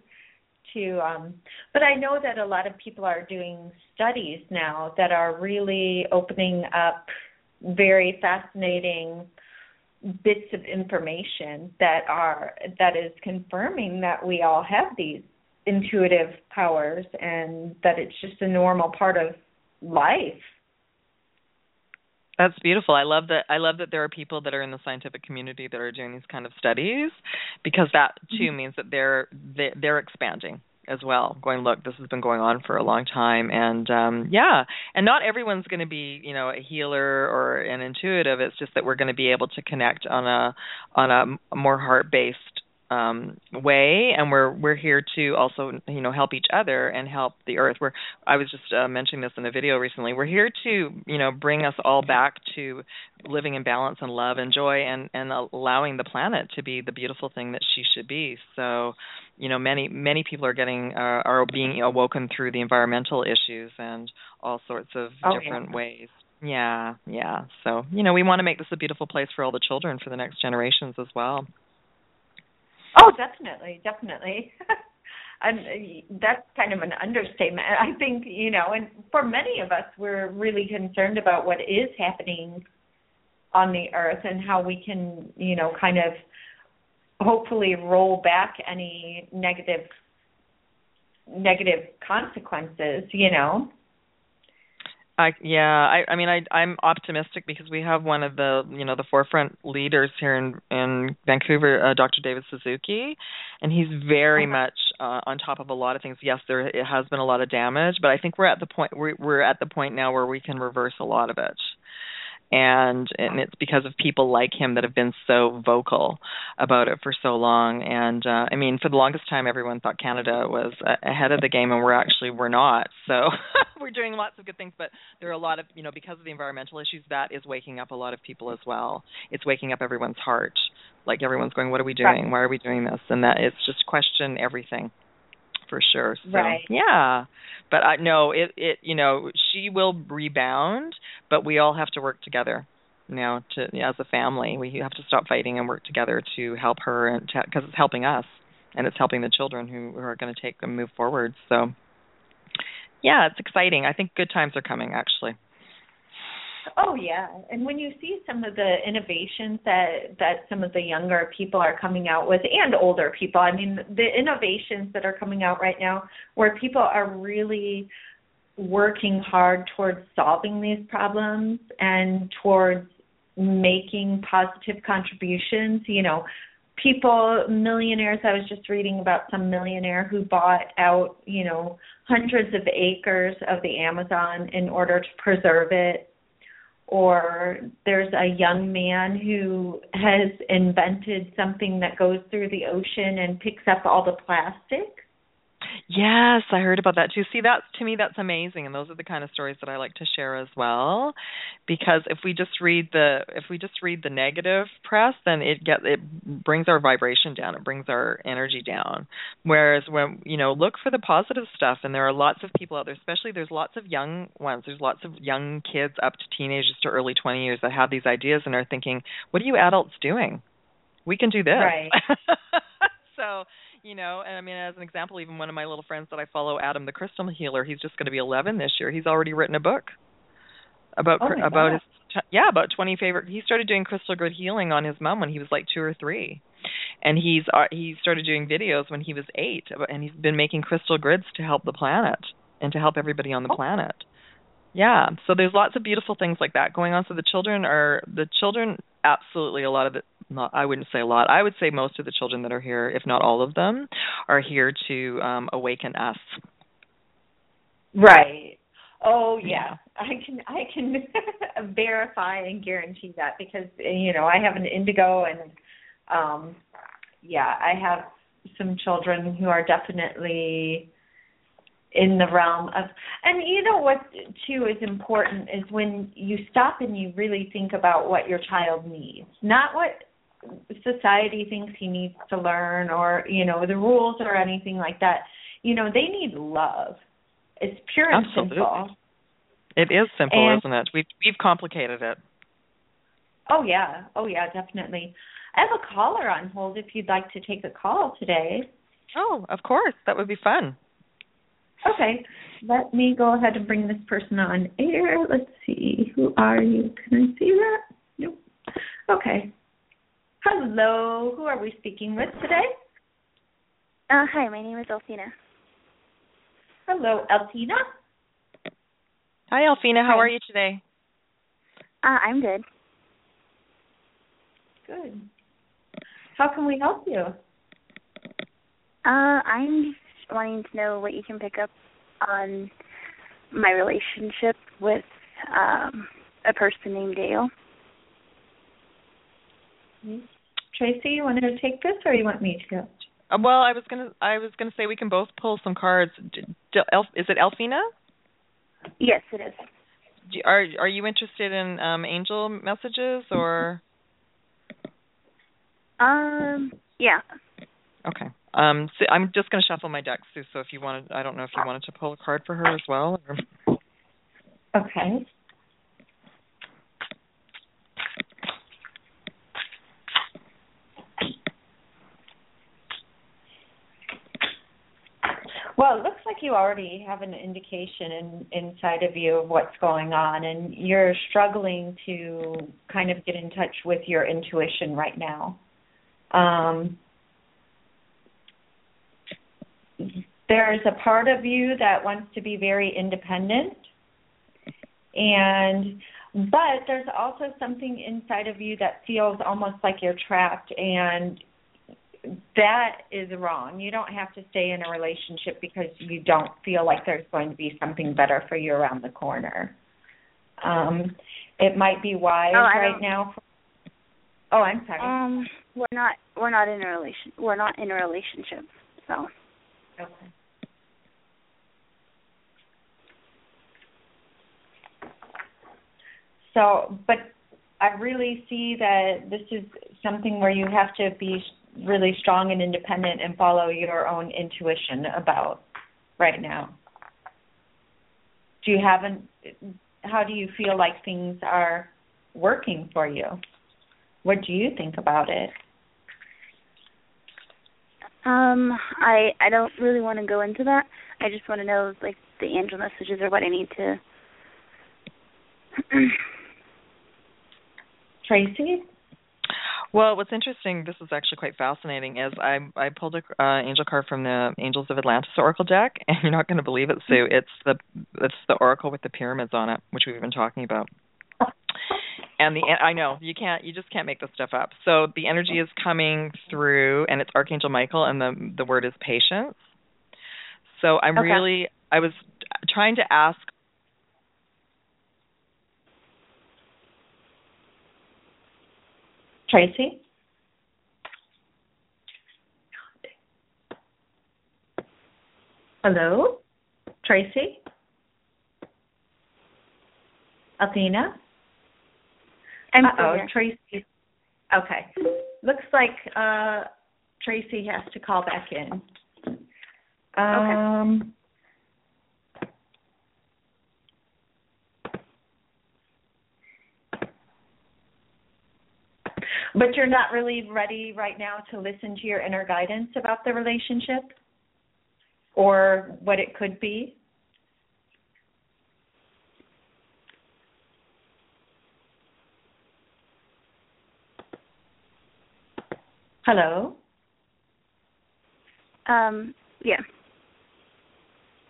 to um but I know that a lot of people are doing studies now that are really opening up very fascinating bits of information that are that is confirming that we all have these intuitive powers and that it's just a normal part of life. That's beautiful. I love that. I love that there are people that are in the scientific community that are doing these kind of studies, because that too mm-hmm. means that they're they're expanding as well going look this has been going on for a long time. And um yeah. And not everyone's going to be you know a healer or an intuitive. It's just that we're going to be able to connect on a on a, more heart based um way and we're we're here to also you know help each other and help the earth. We're i was just uh, mentioning this in a video recently. We're here to you know bring us all back to living in balance and love and joy and and allowing the planet to be the beautiful thing that she should be. So you know many many people are getting uh, are being awoken through the environmental issues and all sorts of oh, different yeah. ways. Yeah yeah. So you know we want to make this a beautiful place for all the children for the next generations as well oh definitely definitely. And uh, that's kind of an understatement i think you know and for many of us we're really concerned about what is happening on the earth and how we can you know kind of hopefully roll back any negative negative consequences you know I yeah, I I mean I I'm optimistic because we have one of the you know the forefront leaders here in in Vancouver, uh, Dr. David Suzuki, and he's very much uh, on top of a lot of things. Yes, there it has been a lot of damage, but I think we're at the point we're we're at the point now where we can reverse a lot of it and and it's because of people like him that have been so vocal about it for so long. And uh i mean for the longest time everyone thought canada was ahead of the game and we're actually we're not. So we're doing lots of good things but there are a lot of you know because of the environmental issues that is waking up a lot of people as well. It's waking up everyone's heart. Like everyone's going what are we doing? Why are we doing this? And that it's just question everything for sure. So right. yeah. But I no, it it you know, she will rebound, but we all have to work together now to as a family. We have to stop fighting and work together to help her and because it's helping us and it's helping the children who, who are going to take and move forward. So yeah, it's exciting. I think good times are coming actually. Oh yeah, and when you see some of the innovations that that some of the younger people are coming out with, and older people, I mean, the innovations that are coming out right now, where people are really working hard towards solving these problems and towards making positive contributions. You know, people, millionaires. I was just reading about some millionaire who bought out, you know, hundreds of acres of the Amazon in order to preserve it or there's a young man who has invented something that goes through the ocean and picks up all the plastic Yes, I heard about that too. See, that's to me that's amazing, and those are the kind of stories that I like to share as well. Because if we just read the if we just read the negative press, then it get it brings our vibration down, it brings our energy down. Whereas when you know look for the positive stuff, and there are lots of people out there, especially there's lots of young ones, there's lots of young kids up to teenagers to early 20 years that have these ideas and are thinking, what are you adults doing? We can do this. Right. so you know, and I mean, as an example, even one of my little friends that I follow, Adam the Crystal Healer, he's just going to be 11 this year. He's already written a book about Oh about God. his yeah about 20 favorite. He started doing crystal grid healing on his mom when he was like two or three, and he's uh, he started doing videos when he was eight, and he's been making crystal grids to help the planet and to help everybody on the Oh. planet. Yeah, so there's lots of beautiful things like that going on. So the children are the children absolutely a lot of it. Not, I wouldn't say a lot. I would say most of the children that are here, if not all of them, are here to um, awaken us. Right. Oh yeah, I can I can verify and guarantee that because you know I have an indigo and um yeah I have some children who are definitely in the realm of and you know what too is important is when you stop and you really think about what your child needs not what society thinks he needs to learn or you know the rules or anything like that you know they need love it's pure and Absolutely. simple It is simple, And- isn't it? We've we've complicated it. oh yeah oh yeah definitely i have a caller on hold if you'd like to take a call today Oh, of course, that would be fun. Okay. Let me go ahead and bring this person on air. Let's see. Who are you? Can i see that? Nope. Okay. Hello. Who are we speaking with today? Uh, hi, my name is Elfina. hello eltina Hi, Alfina. How Hi. are you today? Uh, I'm good. good. How can we help you? Uh, I'm just wanting to know what you can pick up on my relationship with um, a person named Dale. tracy you wanted to take this or you want me to go Uh, well, I was gonna I was gonna say we can both pull some cards. D- D- Elf, is it Elfina? Yes, it is. Do, are are you interested in um, angel messages or? Um, yeah. Okay. Um, so I'm just going to shuffle my deck, Sue. So if you wanted, I don't know if you wanted to pull a card for her as well. Or... okay Well, it looks like you already have an indication in, inside of you of what's going on, and you're struggling to kind of get in touch with your intuition right now. Um, there's a part of you that wants to be very independent, and but there's also something inside of you that feels almost like you're trapped and that is wrong. You don't have to stay in a relationship because you don't feel like there's going to be something better for you around the corner. Um, it might be wise Oh, right now. Oh, I'm sorry. Um, we're not we're not in a relation we're not in a relationship. So Okay. So, but I really see that this is something where you have to be really strong and independent and follow your own intuition about right now. Do you have an how do you feel like things are working for you? What do you think about it? Um I I don't really want to go into that. I just want to know like the angel messages or what I need to Tracy? Well, what's interesting, this is actually quite fascinating, is I I pulled a uh, angel card from the Angels of Atlantis Oracle deck, and you're not going to believe it, Sue. It's the it's the Oracle with the pyramids on it, which we've been talking about. And the I know you can't you just can't make this stuff up. So the energy is coming through, and it's Archangel Michael, and the the word is patience. So I'm Okay. really I was trying to ask Tracy? Hello, Tracy? Athena? I'm oh. Tracy. Okay. Looks like uh Tracy has to call back in. Um But you're not really ready right now to listen to your inner guidance about the relationship or what it could be? Hello? Um, yeah.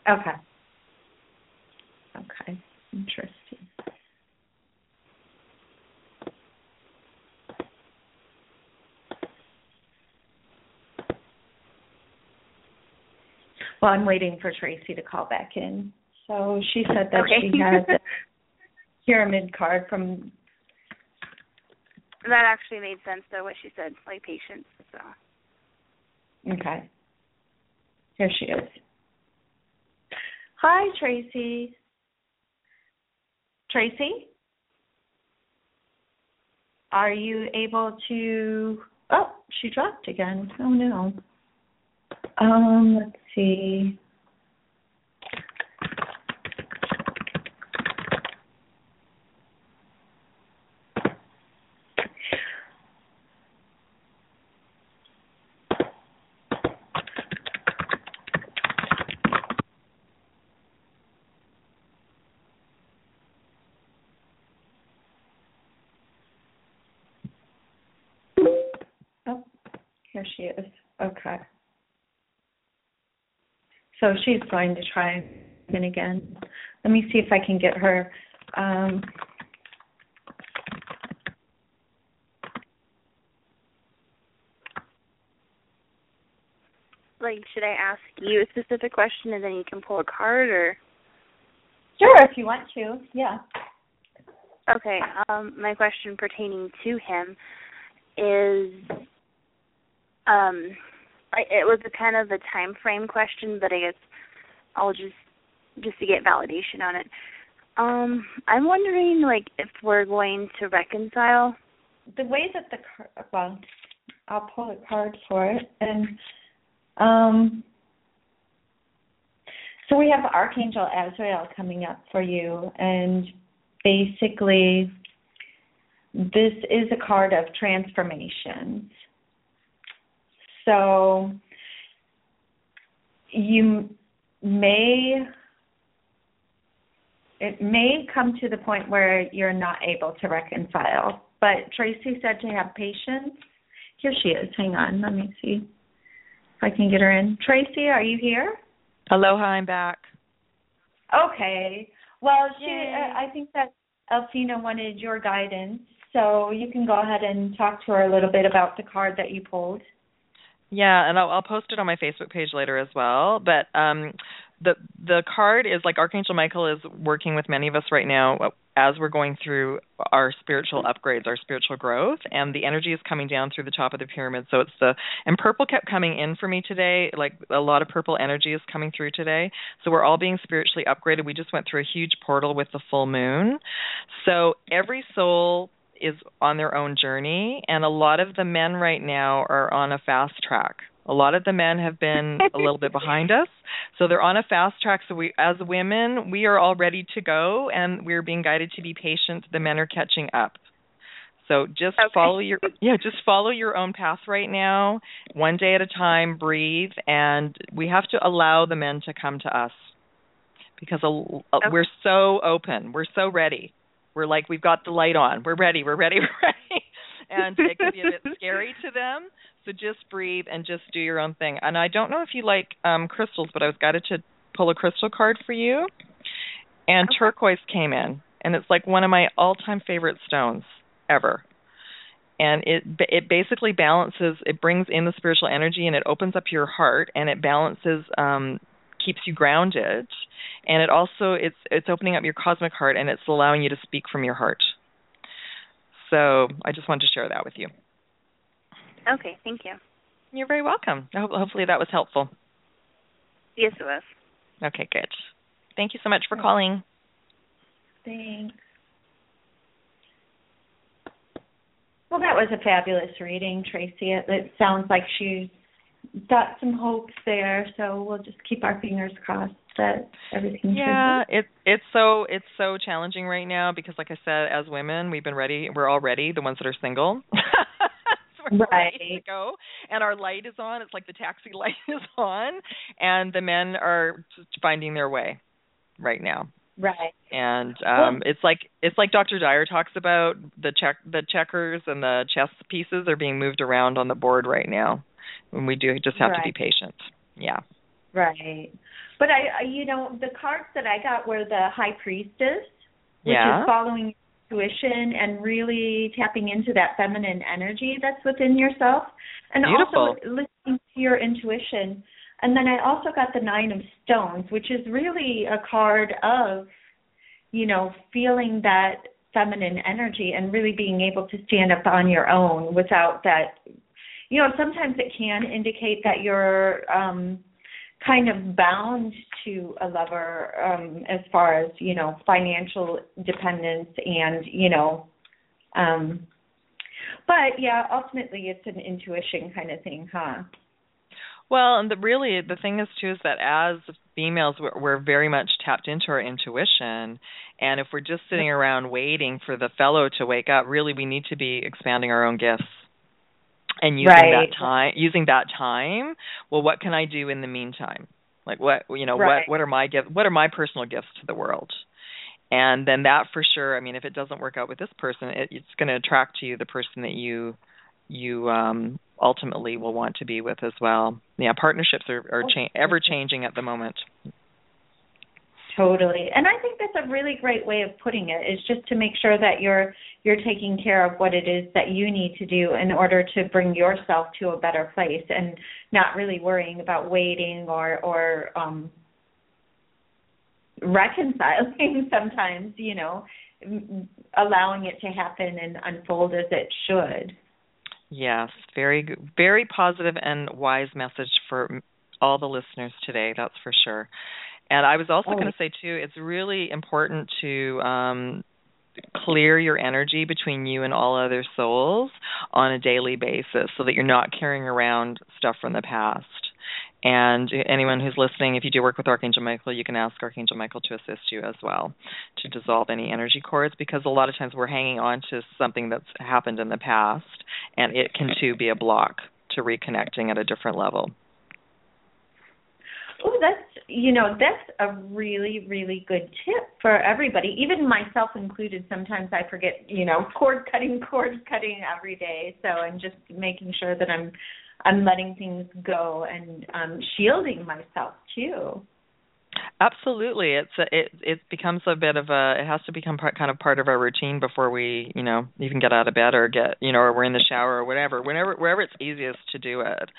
Okay. Okay. Interesting. Well, I'm waiting for Tracy to call back in. So she said that Okay. she had the pyramid card from That actually made sense though what she said, like patience. So Okay. Here she is. Hi, Tracy. Tracy? Are you able to Oh, she dropped again. Oh no. Um, let's see. Oh, here she is. Okay. So she's going to try in again. Let me see if I can get her. Um, like should I ask you a specific question and then you can pull a card or sure, if you want to. Yeah. Okay, um my question pertaining to him is um I, it was a kind of a time frame question, but I guess I'll just just to get validation on it. Um I'm wondering like if we're going to reconcile. The way that the well, I'll pull a card for it, and um, so we have Archangel Azrael coming up for you, and basically, this is a card of transformations. So you may it may come to the point where you're not able to reconcile. But Tracy said to have patience. Here she is. Hang on. Let me see if I can get her in. Tracy, are you here? Aloha, I'm back. Okay. Well, she. Uh, I think that Elfina wanted your guidance, so you can go ahead and talk to her a little bit about the card that you pulled. Yeah, and I'll, I'll post it on my Facebook page later as well. But um, the the card is like Archangel Michael is working with many of us right now as we're going through our spiritual upgrades, our spiritual growth, and the energy is coming down through the top of the pyramid. So it's the and purple kept coming in for me today. Like a lot of purple energy is coming through today. So we're all being spiritually upgraded. We just went through a huge portal with the full moon. So every soul is on their own journey and a lot of the men right now are on a fast track. A lot of the men have been a little bit behind us. So they're on a fast track. So we as women, we are all ready to go and we're being guided to be patient. The men are catching up. So just Okay. follow your yeah, just follow your own path right now, one day at a time, breathe and we have to allow the men to come to us. Because a, Okay. we're so open. We're so ready. We're like we've got the light on. We're ready. We're ready. We're ready. And it can be a bit scary to them. So just breathe and just do your own thing. And I don't know if you like um crystals, but I was guided to pull a crystal card for you. And Okay. turquoise came in, and it's like one of my all-time favorite stones ever. And it it basically balances. It brings in the spiritual energy, and it opens up your heart, and it balances, um, keeps you grounded, and it also it's it's opening up your cosmic heart, and it's allowing you to speak from your heart. So I just wanted to share that with you. Okay, thank you. You're very welcome. I hope, hopefully that was helpful. Yes, it was. Okay, good. Thank you so much for calling. Thanks. Well, that was a fabulous reading, Tracy. It, it sounds like she's got some hopes there, so we'll just keep our fingers crossed that everything. Yeah, it it's so it's so challenging right now because, like I said, as women, we've been ready. We're all ready. The ones that are single. so right. to go and our light is on it's like the taxi light is on and the men are finding their way right now Right. and um it's like it's like Dr. Dyer talks about the check the checkers and the chess pieces are being moved around on the board right now and we do just have to be patient yeah Right. But I, I, you know, the cards that I got were the High Priestess, which Yeah. is following intuition and really tapping into that feminine energy that's within yourself, and Beautiful. also listening to your intuition. And then I also got the Nine of Stones, which is really a card of, you know, feeling that feminine energy and really being able to stand up on your own without that. You know, sometimes it can indicate that you're um kind of bound to a lover um as far as you know financial dependence and you know um but yeah ultimately it's an intuition kind of thing huh? Well, and the really the thing is too is that as females we're, we're very much tapped into our intuition, and if we're just sitting around waiting for the fellow to wake up, really we need to be expanding our own gifts and using Right. that time using that time. Well, what can I do in the meantime? Like what you know Right. what what are my gift what are my personal gifts to the world? And then that for sure. I mean, if it doesn't work out with this person, it, it's going to attract to you the person that you you um ultimately will want to be with as well. Yeah, partnerships are, are cha- ever changing at the moment. Totally and i think that's a really great way of putting it is just to make sure that you're you're taking care of what it is that you need to do in order to bring yourself to a better place and not really worrying about waiting or or um reconciling sometimes you know allowing it to happen and unfold as it should Yes, very very positive and wise message for all the listeners today. That's for sure. And I was also Oh. going to say too, it's really important to um clear your energy between you and all other souls on a daily basis so that you're not carrying around stuff from the past. And anyone who's listening, if you do work with Archangel Michael, you can ask Archangel Michael to assist you as well to dissolve any energy cords because a lot of times we're hanging on to something that's happened in the past and it can too be a block to reconnecting at a different level. Oh, that's you know that's a really really good tip for everybody, even myself included. Sometimes I forget, you know, cord cutting, cord cutting every day. So I'm just making sure that I'm I'm letting things go and um shielding myself too. Absolutely, it's a, it it becomes a bit of a it has to become part, kind of part of our routine before we you know even get out of bed or get you know or we're in the shower or whatever whenever wherever it's easiest to do it.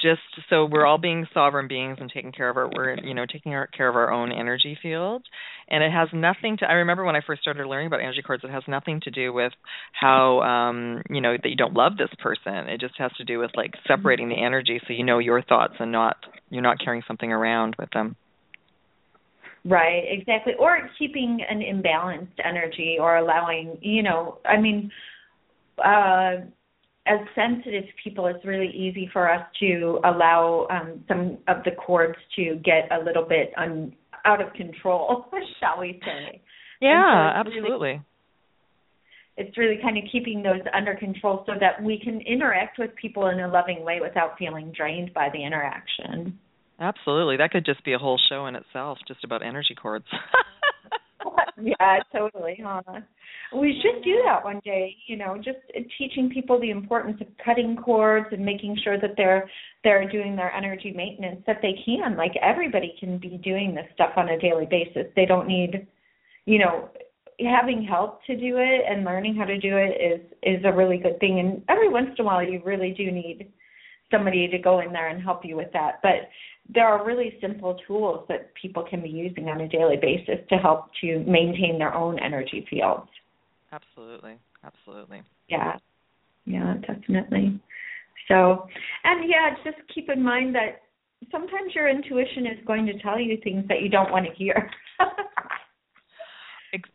Just so we're all being sovereign beings and taking care of our we're you know taking our, care of our own energy field, and it has nothing to. I remember when I first started learning about energy cords, it has nothing to do with how um you know that you don't love this person. It just has to do with like separating the energy so you know your thoughts and not you're not carrying something around with them. Right, exactly. Or keeping an imbalanced energy or allowing, you know, I mean, uh as sensitive people, it's really easy for us to allow um some of the cords to get a little bit un, out of control, shall we say. Yeah, so it's really- absolutely. It's really kind of keeping those under control so that we can interact with people in a loving way without feeling drained by the interaction. Absolutely. That could just be a whole show in itself, just about energy cords. yeah, totally. Huh? We should do that one day. You know, just teaching people the importance of cutting cords and making sure that they're they're doing their energy maintenance. That they can, like everybody, can be doing this stuff on a daily basis. They don't need, you know, having help to do it and learning how to do it is is a really good thing. And every once in a while, you really do need somebody to go in there and help you with that. But there are really simple tools that people can be using on a daily basis to help to maintain their own energy fields. absolutely. Absolutely. Yeah. Yeah, definitely. So, and yeah, just keep in mind that sometimes your intuition is going to tell you things that you don't want to hear.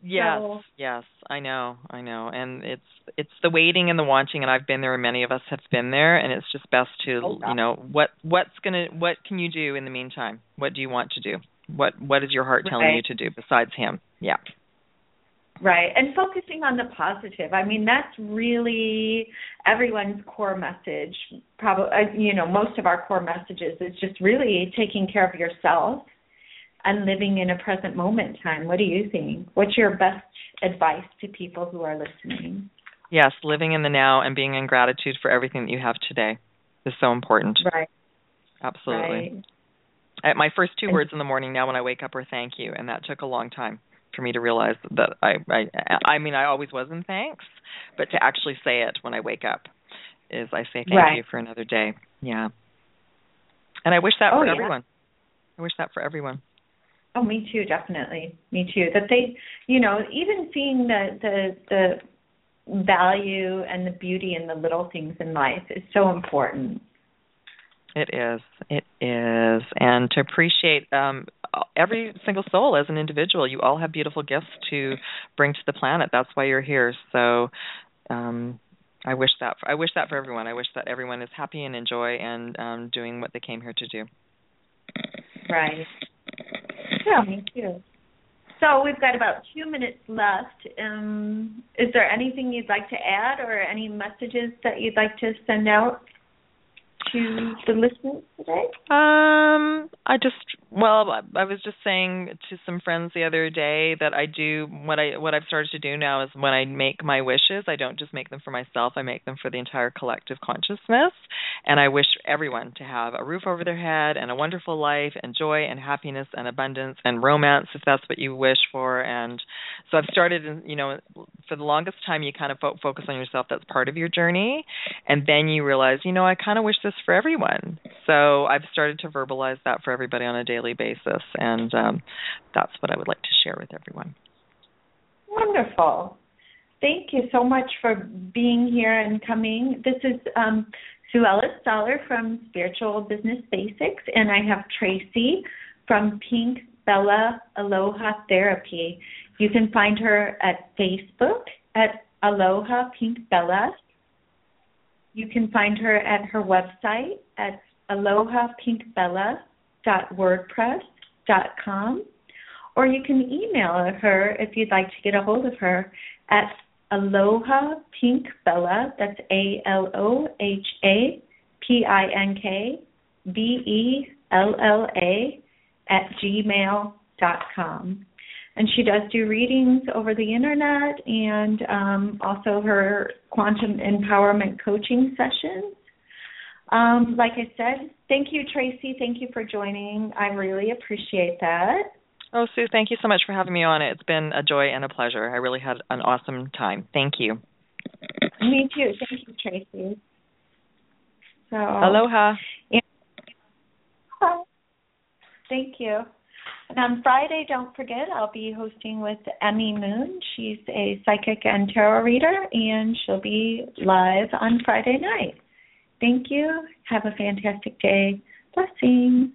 Yes, So- yes, I know, I know, and it's it's the waiting and the watching, and I've been there. and Many of us have been there, and it's just best to Oh, you know what what's gonna what can you do in the meantime? What do you want to do? What what is your heart telling you to do besides him? Yeah, Right. And focusing on the positive. I mean, that's really everyone's core message. Probably, uh, you know, most of our core messages is just really taking care of yourself and living in a present moment time. What do you think? What's your best advice to people who are listening? yes, living in the now and being in gratitude for everything that you have today is so important. Right. Absolutely. Right. My first two words in the morning now when I wake up are thank you, and that took a long time for me to realize that I I I mean I always was in thanks, but to actually say it when I wake up is I say thank Right. you for another day. Yeah. And I wish that Oh, for yeah. everyone. I wish that for everyone. Oh, me too, definitely. Me too. That they, you know, even seeing the the the value and the beauty in the little things in life is so important. It is. It is. And to appreciate um every single soul as an individual. You all have beautiful gifts to bring to the planet. That's why you're here. So um I wish that for, I wish that for everyone. I wish that everyone is happy and enjoy and um doing what they came here to do. Right. Yeah, me too. So we've got about two minutes left. Um, is there anything you'd like to add, or any messages that you'd like to send out to the listeners today? Um, I just well, I was just saying to some friends the other day that I do what I what I've started to do now is when I make my wishes, I don't just make them for myself, I make them for the entire collective consciousness. And I wish everyone to have a roof over their head and a wonderful life and joy and happiness and abundance and romance if that's what you wish for. And so I've started, you know, for the longest time you kind of fo- focus on yourself. That's part of your journey, and then you realize, you know, I kind of wish this for everyone. So I've started to verbalize that for everybody on a daily basis, and um, that's what I would like to share with everyone. Wonderful. Thank you so much for being here and coming. This is um, Sue Ellis Stoller from Spiritual Business Basics, and I have Tracy from Pink Bella Aloha Therapy. You can find her at Facebook at Aloha Pink Bella. You can find her at her website at alohapinkbella.wordpress.com or you can email her if you'd like to get a hold of her at aloha pink that's a l o h a p i n k b e l l a at gmail dot com and she does do readings over the internet and um, also her quantum empowerment coaching sessions um, like I said, thank you, Tracy. Thank you for joining. I really appreciate that. Oh, Sue, thank you so much for having me on. It's been a joy and a pleasure. I really had an awesome time. Thank you. Me too. Thank you, Tracy. So Aloha. Bye. Thank you. And on Friday, don't forget, I'll be hosting with Emmy Moon. She's a psychic and tarot reader, and she'll be live on Friday night. Thank you. Have a fantastic day. Blessings.